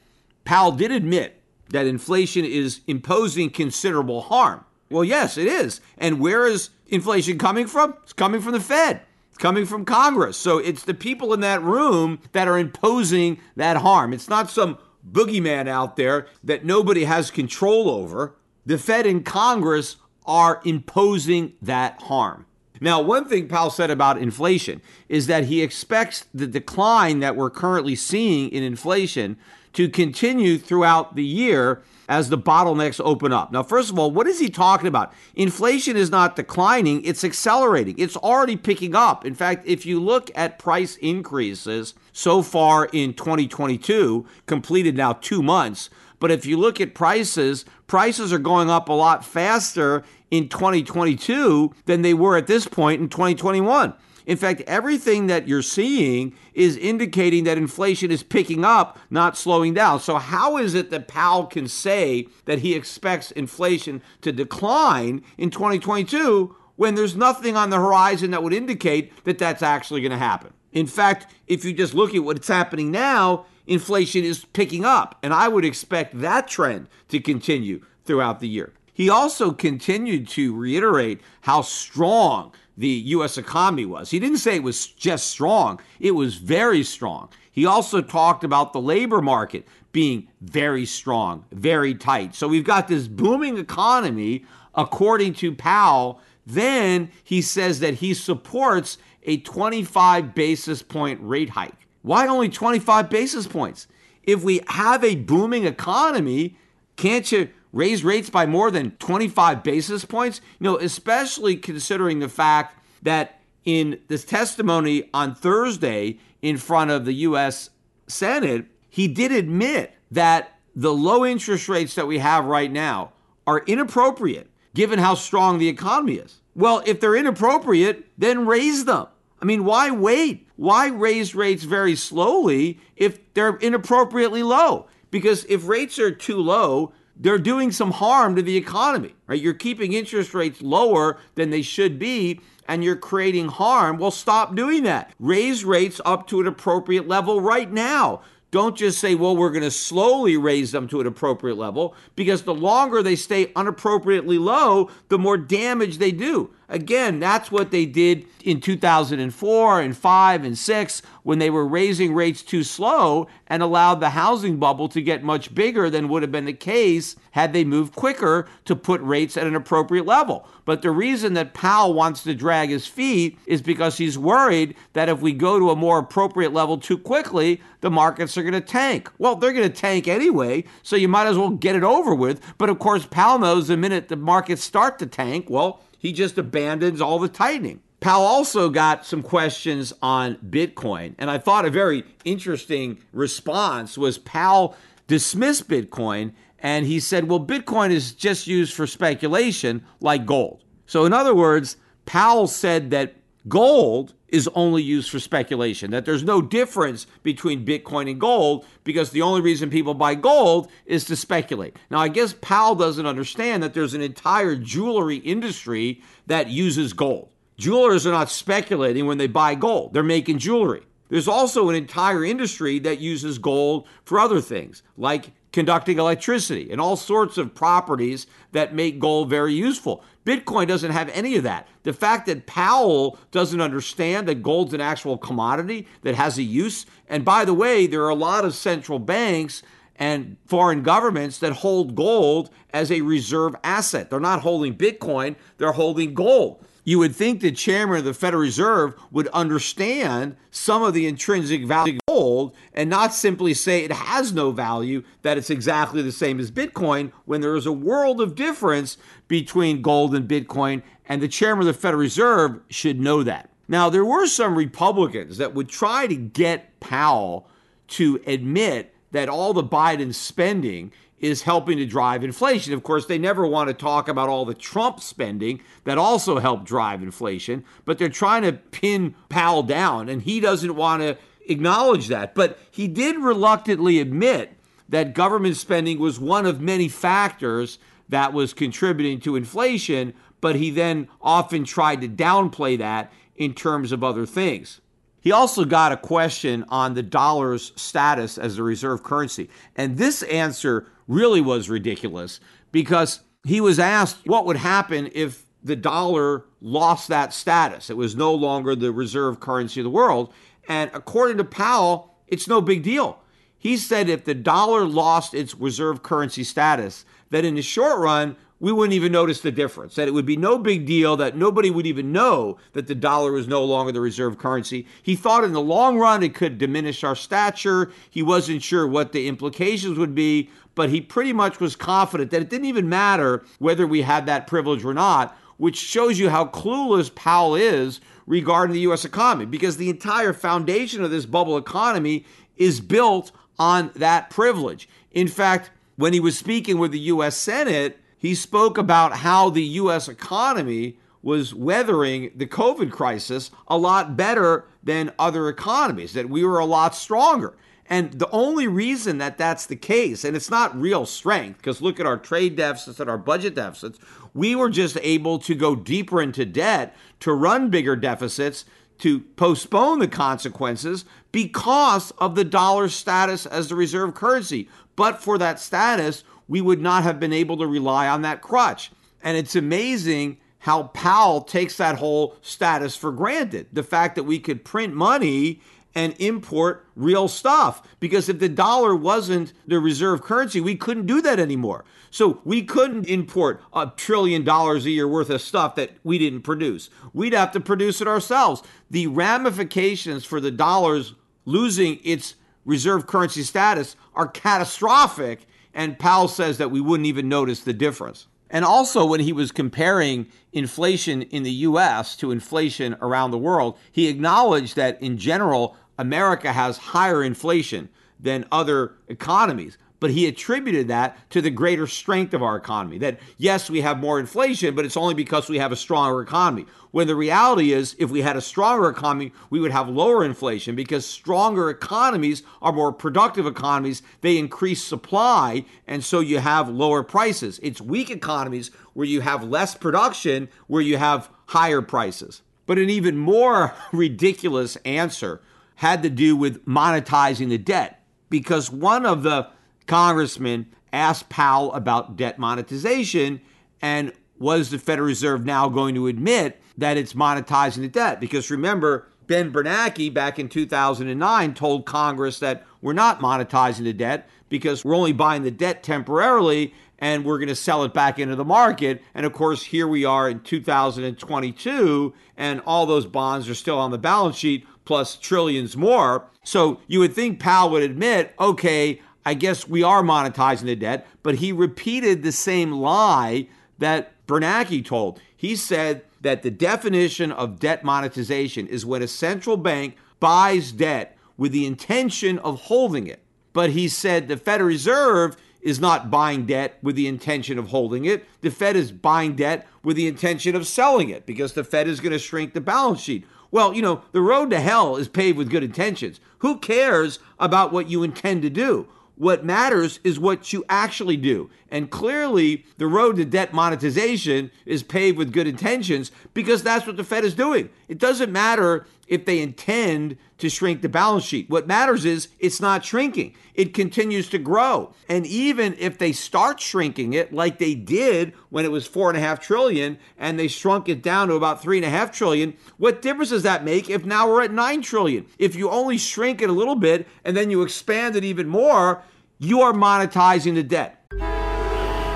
Powell did admit that inflation is imposing considerable harm. Well, yes, it is. And where is inflation coming from? It's coming from the Fed. It's coming from Congress. So it's the people in that room that are imposing that harm. It's not some boogeyman out there that nobody has control over. The Fed and Congress are imposing that harm. Now, one thing Powell said about inflation is that he expects the decline that we're currently seeing in inflation to continue throughout the year as the bottlenecks open up. Now, first of all, what is he talking about? Inflation is not declining, it's accelerating. It's already picking up. In fact, if you look at price increases so far in 2022, completed now two months, but if you look at prices, prices are going up a lot faster in 2022 than they were at this point in 2021. In fact, everything that you're seeing is indicating that inflation is picking up, not slowing down. So, how is it that Powell can say that he expects inflation to decline in 2022 when there's nothing on the horizon that would indicate that that's actually going to happen? In fact, if you just look at what's happening now, inflation is picking up, and I would expect that trend to continue throughout the year. He also continued to reiterate how strong the U.S. economy was. He didn't say it was just strong, it was very strong. He also talked about the labor market being very strong, very tight. So we've got this booming economy, according to Powell. Then he says that he supports a 25 basis point rate hike. Why only 25 basis points? If we have a booming economy, can't you raise rates by more than 25 basis points? You know, especially considering the fact that in this testimony on Thursday in front of the U.S. Senate, he did admit that the low interest rates that we have right now are inappropriate given how strong the economy is. Well, if they're inappropriate, then raise them. I mean, why wait? Why raise rates very slowly if they're inappropriately low? Because if rates are too low, they're doing some harm to the economy, right? You're keeping interest rates lower than they should be and you're creating harm. Well, stop doing that. Raise rates up to an appropriate level right now. Don't just say, well, we're going to slowly raise them to an appropriate level because the longer they stay unappropriately low, the more damage they do. Again, that's what they did in 2004 and 5 and 6 when they were raising rates too slow and allowed the housing bubble to get much bigger than would have been the case had they moved quicker to put rates at an appropriate level. But the reason that Powell wants to drag his feet is because he's worried that if we go to a more appropriate level too quickly, the markets are going to tank. Well, they're going to tank anyway, so you might as well get it over with. But of course, Powell knows the minute the markets start to tank, well, he just abandons all the tightening. Powell also got some questions on Bitcoin, and I thought a very interesting response was Powell dismissed Bitcoin and he said, well, Bitcoin is just used for speculation like gold. So, in other words, Powell said that gold is only used for speculation, that there's no difference between Bitcoin and gold because the only reason people buy gold is to speculate. Now, I guess Powell doesn't understand that there's an entire jewelry industry that uses gold. Jewelers are not speculating when they buy gold, they're making jewelry. There's also an entire industry that uses gold for other things, like conducting electricity and all sorts of properties that make gold very useful. Bitcoin doesn't have any of that. The fact that Powell doesn't understand that gold's an actual commodity that has a use, and by the way, there are a lot of central banks and foreign governments that hold gold as a reserve asset. They're not holding Bitcoin, they're holding gold. You would think the chairman of the Federal Reserve would understand some of the intrinsic value of gold and not simply say it has no value, that it's exactly the same as Bitcoin, when there is a world of difference between gold and Bitcoin. And the chairman of the Federal Reserve should know that. Now, there were some Republicans that would try to get Powell to admit that all the Biden spending is helping to drive inflation. Of course, they never want to talk about all the Trump spending that also helped drive inflation, but they're trying to pin Powell down, and he doesn't want to acknowledge that. But he did reluctantly admit that government spending was one of many factors that was contributing to inflation, but he then often tried to downplay that in terms of other things. He also got a question on the dollar's status as a reserve currency. And this answer really was ridiculous because he was asked what would happen if the dollar lost that status. It was no longer the reserve currency of the world. And according to Powell, it's no big deal. He said if the dollar lost its reserve currency status, that in the short run, we wouldn't even notice the difference. That it would be no big deal, that nobody would even know that the dollar was no longer the reserve currency. He thought in the long run it could diminish our stature. He wasn't sure what the implications would be, but he pretty much was confident that it didn't even matter whether we had that privilege or not, which shows you how clueless Powell is regarding the U.S. economy, because the entire foundation of this bubble economy is built on that privilege. In fact, when he was speaking with the U.S. Senate, he spoke about how the U.S. economy was weathering the COVID crisis a lot better than other economies, that we were a lot stronger. And the only reason that that's the case, and it's not real strength, because look at our trade deficits and our budget deficits, we were just able to go deeper into debt to run bigger deficits to postpone the consequences because of the dollar's status as the reserve currency. But for that status, we would not have been able to rely on that crutch. And it's amazing how Powell takes that whole status for granted. The fact that we could print money and import real stuff. Because if the dollar wasn't the reserve currency, we couldn't do that anymore. So we couldn't import a trillion dollars a year worth of stuff that we didn't produce. We'd have to produce it ourselves. The ramifications for the dollar's losing its reserve currency status are catastrophic and Powell says that we wouldn't even notice the difference. And also, when he was comparing inflation in the US to inflation around the world, he acknowledged that in general, America has higher inflation than other economies but he attributed that to the greater strength of our economy. That yes, we have more inflation, but it's only because we have a stronger economy. When the reality is, if we had a stronger economy, we would have lower inflation because stronger economies are more productive economies. They increase supply, and so you have lower prices. It's weak economies where you have less production, where you have higher prices. But an even more ridiculous answer had to do with monetizing the debt because one of the congressman asked Powell about debt monetization and was the Federal Reserve now going to admit that it's monetizing the debt? Because remember, Ben Bernanke back in 2009 told Congress that we're not monetizing the debt because we're only buying the debt temporarily and we're going to sell it back into the market. And of course, here we are in 2022, and all those bonds are still on the balance sheet, plus trillions more. So you would think Powell would admit, okay, I guess we are monetizing the debt, but he repeated the same lie that Bernanke told. He said that the definition of debt monetization is when a central bank buys debt with the intention of holding it. But he said the Federal Reserve is not buying debt with the intention of holding it. The Fed is buying debt with the intention of selling it because the Fed is going to shrink the balance sheet. Well, you know, the road to hell is paved with good intentions. Who cares about what you intend to do? What matters is what you actually do. And clearly, the road to debt monetization is paved with good intentions because that's what the Fed is doing. It doesn't matter if they intend to shrink the balance sheet. What matters is it's not shrinking, it continues to grow. And even if they start shrinking it, like they did when it was four and a half trillion and they shrunk it down to about three and a half trillion, what difference does that make if now we're at nine trillion? If you only shrink it a little bit and then you expand it even more, you are monetizing the debt.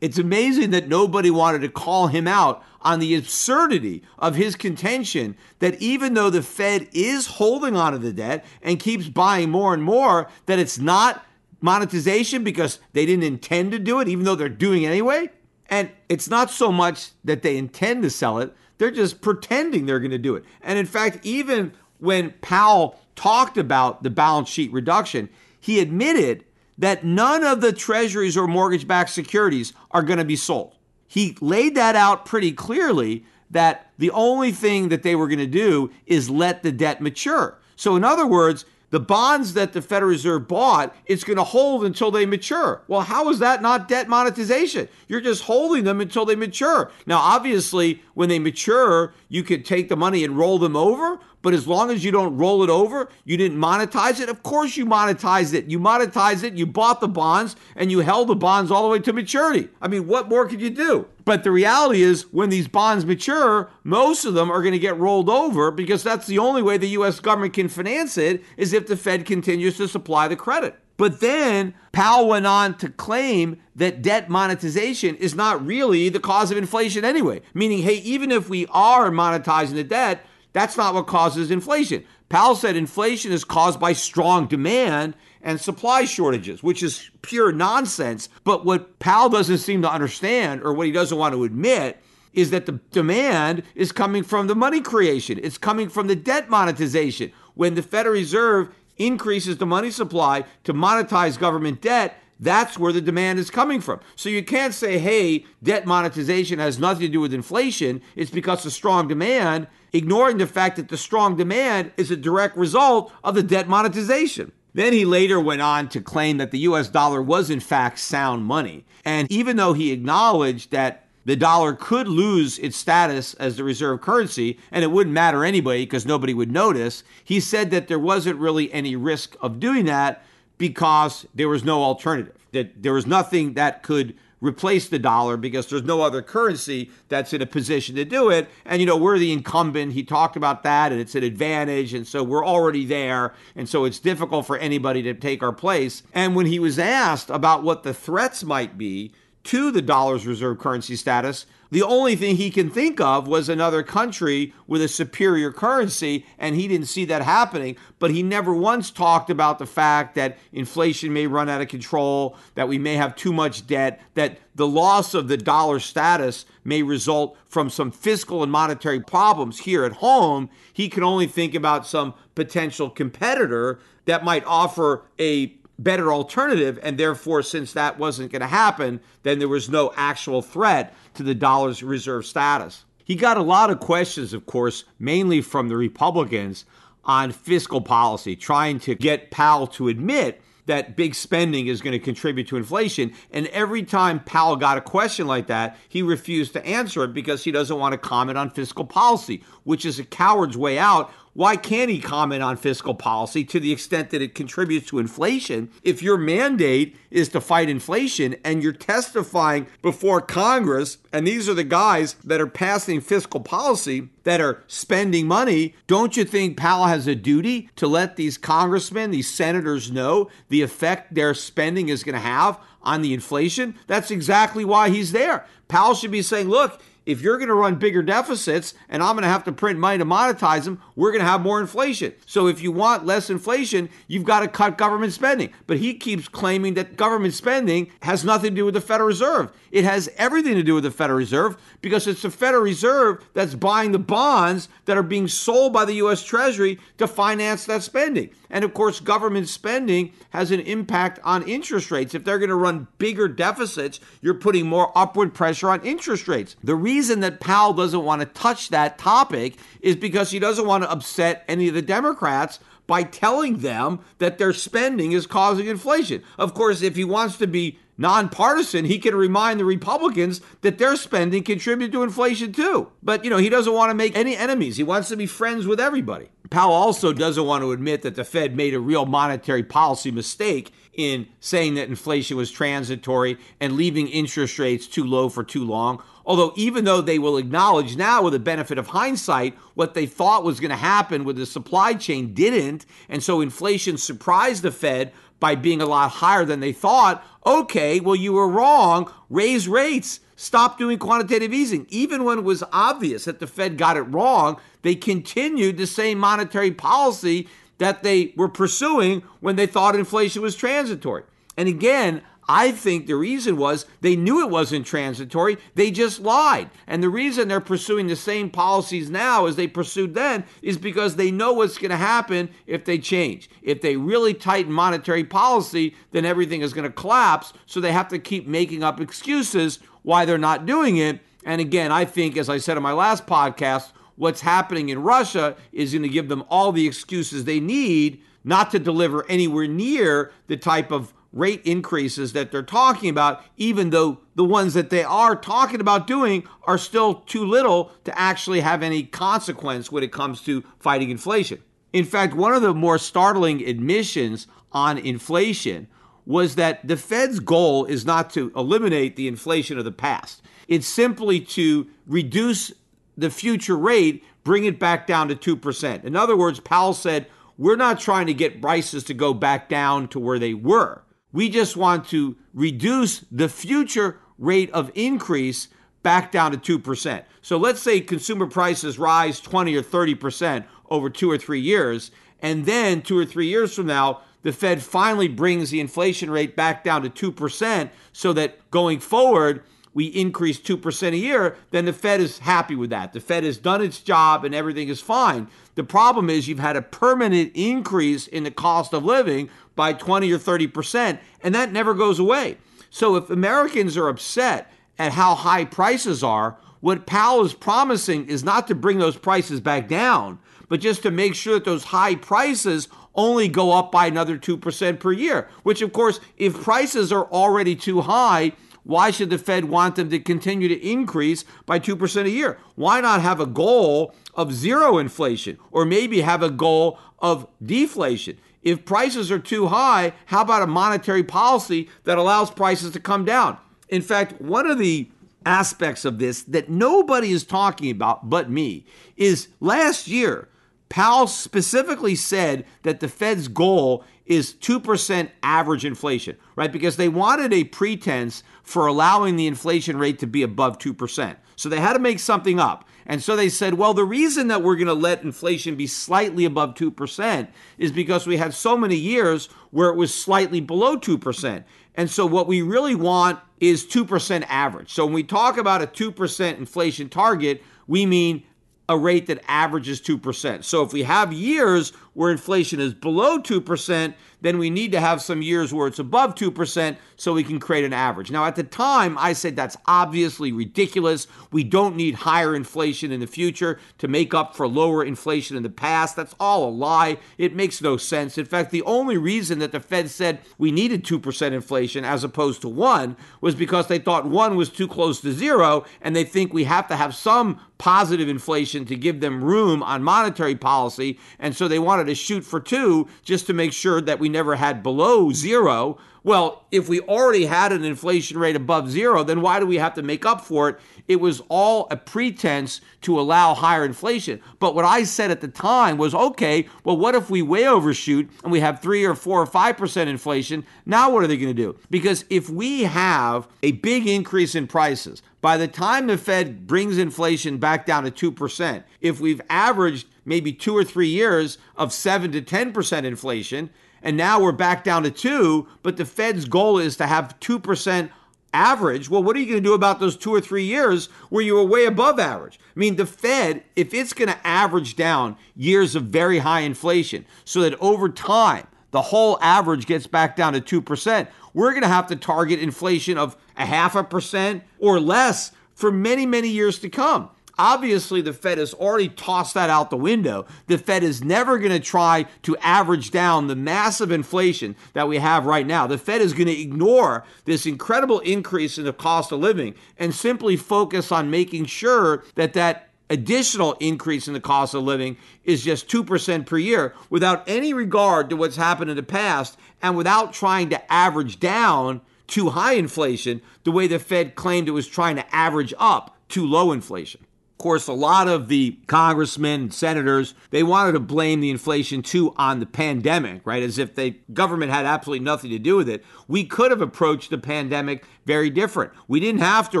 It's amazing that nobody wanted to call him out on the absurdity of his contention that even though the Fed is holding onto the debt and keeps buying more and more, that it's not monetization because they didn't intend to do it, even though they're doing it anyway. And it's not so much that they intend to sell it, they're just pretending they're going to do it. And in fact, even when Powell talked about the balance sheet reduction, he admitted that none of the treasuries or mortgage backed securities are going to be sold. He laid that out pretty clearly that the only thing that they were going to do is let the debt mature. So, in other words, the bonds that the Federal Reserve bought, it's going to hold until they mature. Well, how is that not debt monetization? You're just holding them until they mature. Now, obviously, when they mature, you could take the money and roll them over, but as long as you don't roll it over, you didn't monetize it. Of course, you monetized it. You monetized it, you bought the bonds, and you held the bonds all the way to maturity. I mean, what more could you do? But the reality is, when these bonds mature, most of them are going to get rolled over because that's the only way the U.S. government can finance it is if the Fed continues to supply the credit. But then Powell went on to claim that debt monetization is not really the cause of inflation anyway. Meaning, hey, even if we are monetizing the debt, that's not what causes inflation. Powell said inflation is caused by strong demand and supply shortages, which is pure nonsense. But what Powell doesn't seem to understand, or what he doesn't want to admit, is that the demand is coming from the money creation. It's coming from the debt monetization. When the Federal Reserve increases the money supply to monetize government debt, that's where the demand is coming from. So you can't say, hey, debt monetization has nothing to do with inflation. It's because of strong demand, ignoring the fact that the strong demand is a direct result of the debt monetization. Then he later went on to claim that the US dollar was in fact sound money. And even though he acknowledged that the dollar could lose its status as the reserve currency and it wouldn't matter anybody because nobody would notice, he said that there wasn't really any risk of doing that because there was no alternative, that there was nothing that could replace the dollar because there's no other currency that's in a position to do it. And, you know, we're the incumbent. He talked about that, and it's an advantage. And so we're already there. And so it's difficult for anybody to take our place. And when he was asked about what the threats might be to the dollar's reserve currency status, the only thing he can think of was another country with a superior currency, and he didn't see that happening. But he never once talked about the fact that inflation may run out of control, that we may have too much debt, that the loss of the dollar status may result from some fiscal and monetary problems here at home. He can only think about some potential competitor that might offer a better alternative. And therefore, since that wasn't going to happen, then there was no actual threat to the dollar's reserve status. He got a lot of questions, of course, mainly from the Republicans on fiscal policy, trying to get Powell to admit that big spending is going to contribute to inflation. And every time Powell got a question like that, he refused to answer it because he doesn't want to comment on fiscal policy, which is a coward's way out why can't he comment on fiscal policy to the extent that it contributes to inflation? If your mandate is to fight inflation and you're testifying before Congress, and these are the guys that are passing fiscal policy that are spending money, don't you think Powell has a duty to let these congressmen, these senators know the effect their spending is going to have on the inflation? That's exactly why he's there. Powell should be saying, look, if you're going to run bigger deficits and I'm going to have to print money to monetize them, we're going to have more inflation. So if you want less inflation, you've got to cut government spending. But he keeps claiming that government spending has nothing to do with the Federal Reserve. It has everything to do with the Federal Reserve because it's the Federal Reserve that's buying the bonds that are being sold by the U.S. Treasury to finance that spending. And of course, government spending has an impact on interest rates. If they're going to run bigger deficits, you're putting more upward pressure on interest rates. The reason that Powell doesn't want to touch that topic is because he doesn't want to upset any of the Democrats by telling them that their spending is causing inflation. Of course, if he wants to be nonpartisan, he can remind the Republicans that their spending contributed to inflation too. But, you know, he doesn't want to make any enemies. He wants to be friends with everybody. Powell also doesn't want to admit that the Fed made a real monetary policy mistake in saying that inflation was transitory and leaving interest rates too low for too long. Although, even though they will acknowledge now, with the benefit of hindsight, what they thought was going to happen with the supply chain didn't, and so inflation surprised the Fed by being a lot higher than they thought. Okay, well, you were wrong. Raise rates. Stop doing quantitative easing. Even when it was obvious that the Fed got it wrong, they continued the same monetary policy that they were pursuing when they thought inflation was transitory. And again, I think the reason was they knew it wasn't transitory. They just lied. And the reason they're pursuing the same policies now as they pursued then is because they know what's going to happen if they change. If they really tighten monetary policy, then everything is going to collapse. So they have to keep making up excuses why they're not doing it. And again, I think, as I said in my last podcast, what's happening in Russia is going to give them all the excuses they need not to deliver anywhere near the type of rate increases that they're talking about, even though the ones that they are talking about doing are still too little to actually have any consequence when it comes to fighting inflation. In fact, one of the more startling admissions on inflation was that the Fed's goal is not to eliminate the inflation of the past. It's simply to reduce the future rate, bring it back down to 2%. In other words, Powell said, we're not trying to get prices to go back down to where they were. We just want to reduce the future rate of increase back down to 2%. So let's say consumer prices rise 20 or 30% over two or three years, and then two or three years from now, the Fed finally brings the inflation rate back down to 2% so that going forward, we increase 2% a year, then the Fed is happy with that. The Fed has done its job and everything is fine. The problem is you've had a permanent increase in the cost of living by 20 or 30%, and that never goes away. So if Americans are upset at how high prices are, what Powell is promising is not to bring those prices back down, but just to make sure that those high prices only go up by another 2% per year, which, of course, if prices are already too high, why should the Fed want them to continue to increase by 2% a year? Why not have a goal of zero inflation or maybe have a goal of deflation? If prices are too high, how about a monetary policy that allows prices to come down? In fact, one of the aspects of this that nobody is talking about but me is last year, Powell specifically said that the Fed's goal is 2% average inflation, right? Because they wanted a pretense for allowing the inflation rate to be above 2%. So they had to make something up. And so they said, well, the reason that we're going to let inflation be slightly above 2% is because we had so many years where it was slightly below 2%. And so what we really want is 2% average. So when we talk about a 2% inflation target, we mean a rate that averages 2%. So if we have years where inflation is below 2%, then we need to have some years where it's above 2% so we can create an average. Now, at the time, I said that's obviously ridiculous. We don't need higher inflation in the future to make up for lower inflation in the past. That's all a lie. It makes no sense. In fact, the only reason that the Fed said we needed 2% inflation as opposed to 1 was because they thought 1 was too close to 0 and they think we have to have some positive inflation to give them room on monetary policy. And so they wanted to shoot for two just to make sure that we never had below zero. Well, if we already had an inflation rate above zero, then why do we have to make up for it? It was all a pretense to allow higher inflation. But what I said at the time was okay, well, what if we way overshoot and we have three or four or five percent inflation? Now what are they going to do? Because if we have a big increase in prices, by the time the Fed brings inflation back down to 2%, if we've averaged maybe two or three years of 7 to 10% inflation, and now we're back down to 2, but the Fed's goal is to have 2% average. Well, what are you going to do about those two or three years where you were way above average? I mean, the Fed, if it's going to average down years of very high inflation so that over time the whole average gets back down to 2%, we're going to have to target inflation of a half a percent or less for many, many years to come. Obviously, the Fed has already tossed that out the window. The Fed is never going to try to average down the massive inflation that we have right now. The Fed is going to ignore this incredible increase in the cost of living and simply focus on making sure that that additional increase in the cost of living is just 2% per year without any regard to what's happened in the past and without trying to average down too high inflation the way the Fed claimed it was trying to average up too low inflation. Course, a lot of the congressmen and senators, they wanted to blame the inflation too on the pandemic, right? As if the government had absolutely nothing to do with it. We could have approached the pandemic very different. We didn't have to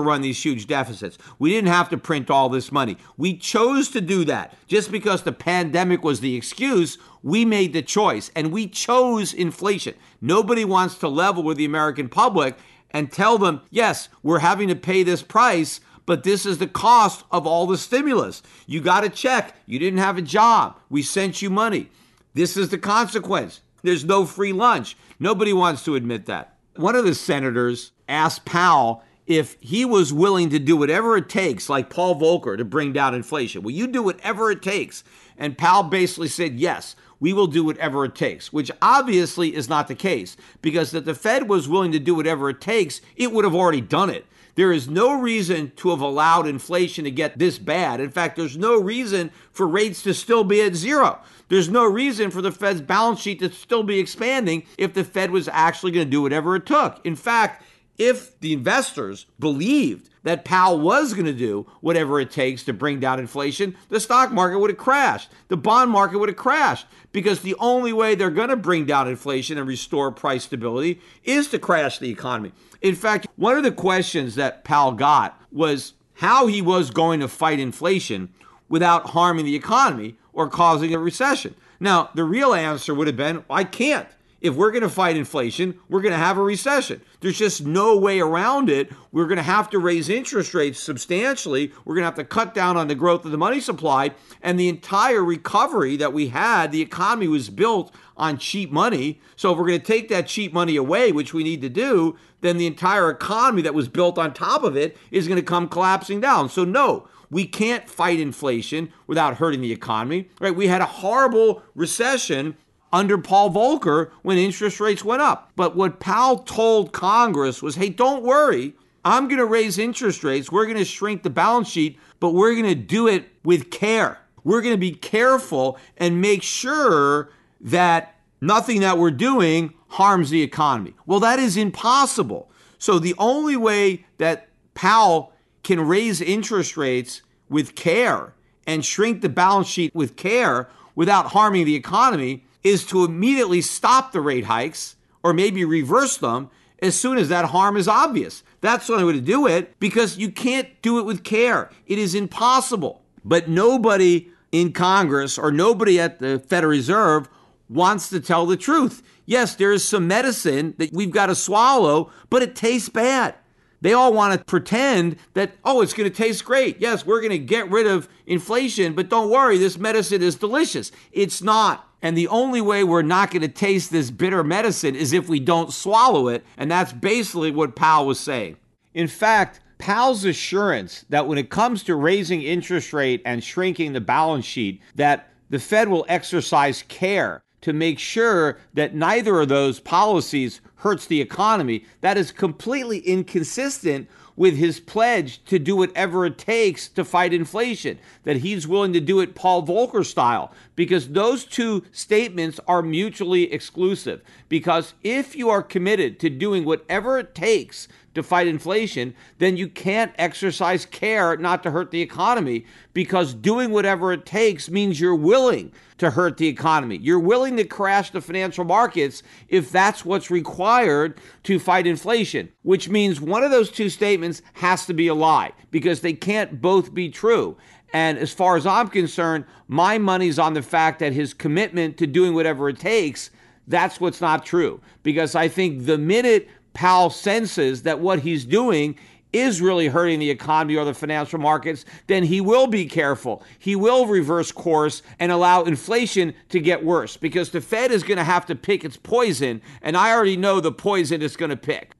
run these huge deficits. We didn't have to print all this money. We chose to do that. Just because the pandemic was the excuse, we made the choice and we chose inflation. Nobody wants to level with the American public and tell them, yes, we're having to pay this price but this is the cost of all the stimulus. You got a check. You didn't have a job. We sent you money. This is the consequence. There's no free lunch. Nobody wants to admit that. One of the senators asked Powell if he was willing to do whatever it takes, like Paul Volcker, to bring down inflation. Will you do whatever it takes? And Powell basically said, yes, we will do whatever it takes, which obviously is not the case because if the Fed was willing to do whatever it takes, it would have already done it. There is no reason to have allowed inflation to get this bad. In fact, there's no reason for rates to still be at zero. There's no reason for the Fed's balance sheet to still be expanding if the Fed was actually going to do whatever it took. In fact, if the investors believed that Powell was going to do whatever it takes to bring down inflation, the stock market would have crashed. The bond market would have crashed because the only way they're going to bring down inflation and restore price stability is to crash the economy. In fact, one of the questions that Powell got was how he was going to fight inflation without harming the economy or causing a recession. Now, the real answer would have been I can't if we're going to fight inflation, we're going to have a recession. There's just no way around it. We're going to have to raise interest rates substantially. We're going to have to cut down on the growth of the money supply. And the entire recovery that we had, the economy was built on cheap money. So if we're going to take that cheap money away, which we need to do, then the entire economy that was built on top of it is going to come collapsing down. So, no, we can't fight inflation without hurting the economy, right? We had a horrible recession under Paul Volcker when interest rates went up. But what Powell told Congress was hey, don't worry. I'm going to raise interest rates. We're going to shrink the balance sheet, but we're going to do it with care. We're going to be careful and make sure that nothing that we're doing harms the economy. Well, that is impossible. So the only way that Powell can raise interest rates with care and shrink the balance sheet with care without harming the economy is to immediately stop the rate hikes or maybe reverse them as soon as that harm is obvious. That's the only way to do it because you can't do it with care. It is impossible. But nobody in Congress or nobody at the Federal Reserve wants to tell the truth. Yes, there is some medicine that we've got to swallow, but it tastes bad. They all want to pretend that, oh, it's going to taste great. Yes, we're going to get rid of inflation, but don't worry, this medicine is delicious. It's not. And the only way we're not going to taste this bitter medicine is if we don't swallow it. And that's basically what Powell was saying. In fact, Powell's assurance that when it comes to raising interest rate and shrinking the balance sheet, that the Fed will exercise care to make sure that neither of those policies hurts the economy, that is completely inconsistent with his pledge to do whatever it takes to fight inflation, that he's willing to do it Paul Volcker style, because those two statements are mutually exclusive. Because if you are committed to doing whatever it takes to fight inflation, then you can't exercise care not to hurt the economy because doing whatever it takes means you're willing to hurt the economy. You're willing to crash the financial markets if that's what's required to fight inflation, which means one of those two statements has to be a lie because they can't both be true. And as far as I'm concerned, my money's on the fact that his commitment to doing whatever it takes, that's what's not true. Because I think the minute Powell senses that what he's doing is really hurting the economy or the financial markets, then he will be careful. He will reverse course and allow inflation to get worse because the Fed is going to have to pick its poison, and I already know the poison it's going to pick.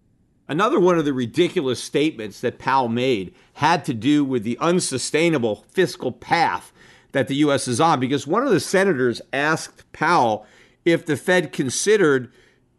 Another one of the ridiculous statements that Powell made had to do with the unsustainable fiscal path that the U.S. is on because one of the senators asked Powell if the Fed considered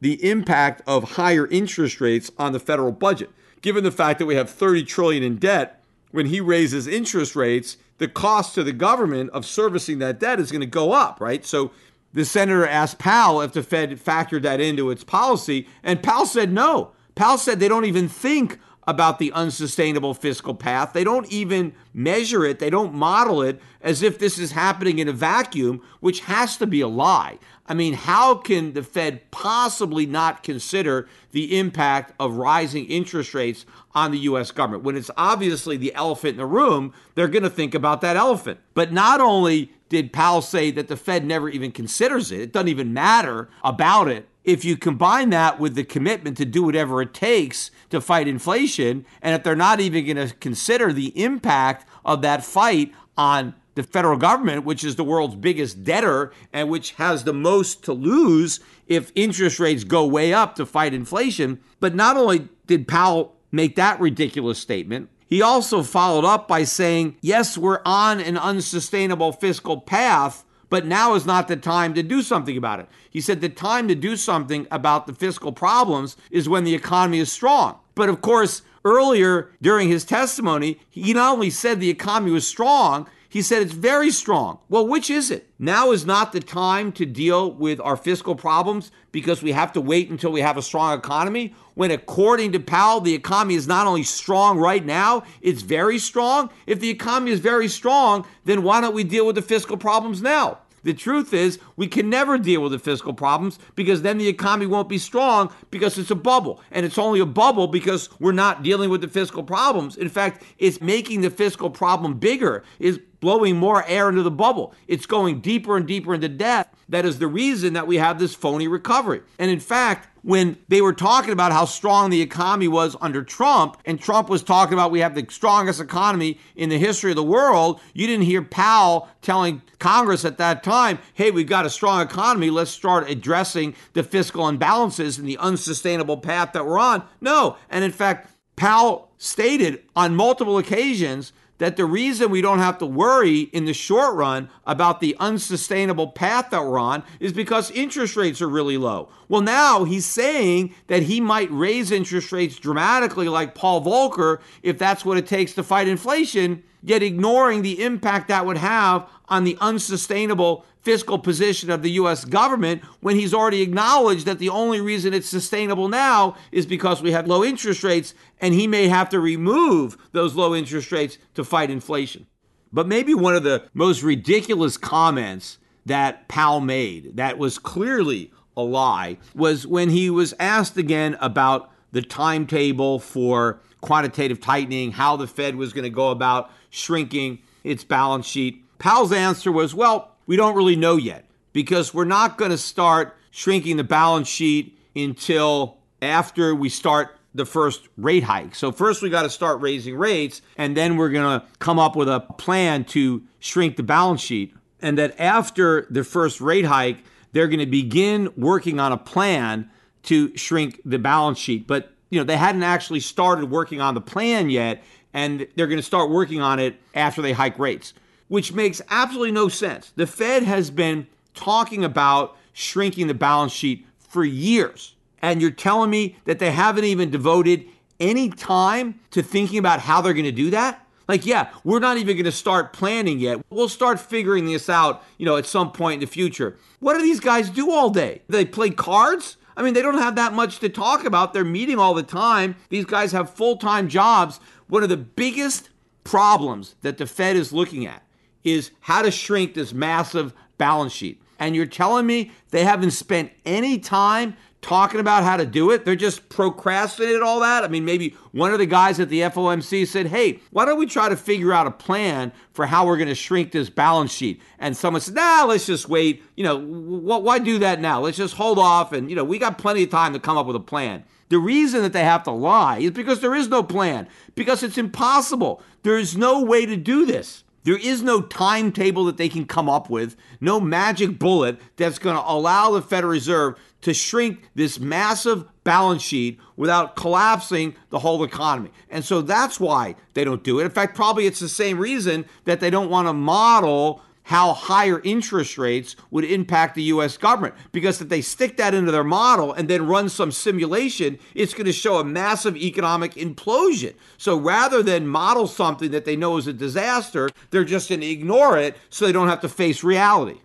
the impact of higher interest rates on the federal budget given the fact that we have 30 trillion in debt, when he raises interest rates, the cost to the government of servicing that debt is going to go up, right? So the senator asked Powell if the Fed factored that into its policy, and Powell said no. Powell said they don't even think about the unsustainable fiscal path. They don't even measure it, they don't model it as if this is happening in a vacuum, which has to be a lie. I mean, how can the Fed possibly not consider the impact of rising interest rates on the US government? When it's obviously the elephant in the room, they're going to think about that elephant. But not only did Powell say that the Fed never even considers it, it doesn't even matter about it. If you combine that with the commitment to do whatever it takes to fight inflation, and if they're not even going to consider the impact of that fight on the federal government, which is the world's biggest debtor and which has the most to lose if interest rates go way up to fight inflation. But not only did Powell make that ridiculous statement, he also followed up by saying, yes, we're on an unsustainable fiscal path, but now is not the time to do something about it. He said the time to do something about the fiscal problems is when the economy is strong. But of course, earlier during his testimony, he not only said the economy was strong, he said it's very strong. Well, which is it? Now is not the time to deal with our fiscal problems because we have to wait until we have a strong economy. When, according to Powell, the economy is not only strong right now, it's very strong. If the economy is very strong, then why don't we deal with the fiscal problems now? The truth is, we can never deal with the fiscal problems because then the economy won't be strong because it's a bubble. And it's only a bubble because we're not dealing with the fiscal problems. In fact, it's making the fiscal problem bigger, is blowing more air into the bubble. It's going deeper and deeper into debt. That is the reason that we have this phony recovery. And in fact, when they were talking about how strong the economy was under Trump, and Trump was talking about we have the strongest economy in the history of the world, you didn't hear Powell telling Congress at that time, hey, we've got a strong economy, let's start addressing the fiscal imbalances and the unsustainable path that we're on. No. And in fact, Powell stated on multiple occasions that the reason we don't have to worry in the short run about the unsustainable path that we're on is because interest rates are really low. Well, now he's saying that he might raise interest rates dramatically, like Paul Volcker, if that's what it takes to fight inflation, yet ignoring the impact that would have on the unsustainable fiscal position of the US government when he's already acknowledged that the only reason it's sustainable now is because we have low interest rates and he may have to remove those low interest rates to fight inflation. But maybe one of the most ridiculous comments that Powell made that was clearly a lie was when he was asked again about the timetable for quantitative tightening, how the Fed was going to go about shrinking its balance sheet. Powell's answer was, well, we don't really know yet because we're not going to start shrinking the balance sheet until after we start the first rate hike. So first we got to start raising rates and then we're going to come up with a plan to shrink the balance sheet and that after the first rate hike they're going to begin working on a plan to shrink the balance sheet. But you know, they hadn't actually started working on the plan yet, and they're going to start working on it after they hike rates, which makes absolutely no sense. The Fed has been talking about shrinking the balance sheet for years. And you're telling me that they haven't even devoted any time to thinking about how they're going to do that? Like, yeah, we're not even going to start planning yet. We'll start figuring this out, you know, at some point in the future. What do these guys do all day? They play cards? I mean, they don't have that much to talk about. They're meeting all the time. These guys have full time jobs. One of the biggest problems that the Fed is looking at is how to shrink this massive balance sheet. And you're telling me they haven't spent any time talking about how to do it. They're just procrastinating all that. I mean, maybe one of the guys at the FOMC said, hey, why don't we try to figure out a plan for how we're going to shrink this balance sheet? And someone said, nah, let's just wait. You know, why do that now? Let's just hold off. And, you know, we got plenty of time to come up with a plan. The reason that they have to lie is because there is no plan, because it's impossible. There is no way to do this. There is no timetable that they can come up with, no magic bullet that's going to allow the Federal Reserve to shrink this massive balance sheet without collapsing the whole economy. And so that's why they don't do it. In fact, probably it's the same reason that they don't want to model how higher interest rates would impact the US government. Because if they stick that into their model and then run some simulation, it's going to show a massive economic implosion. So rather than model something that they know is a disaster, they're just going to ignore it so they don't have to face reality.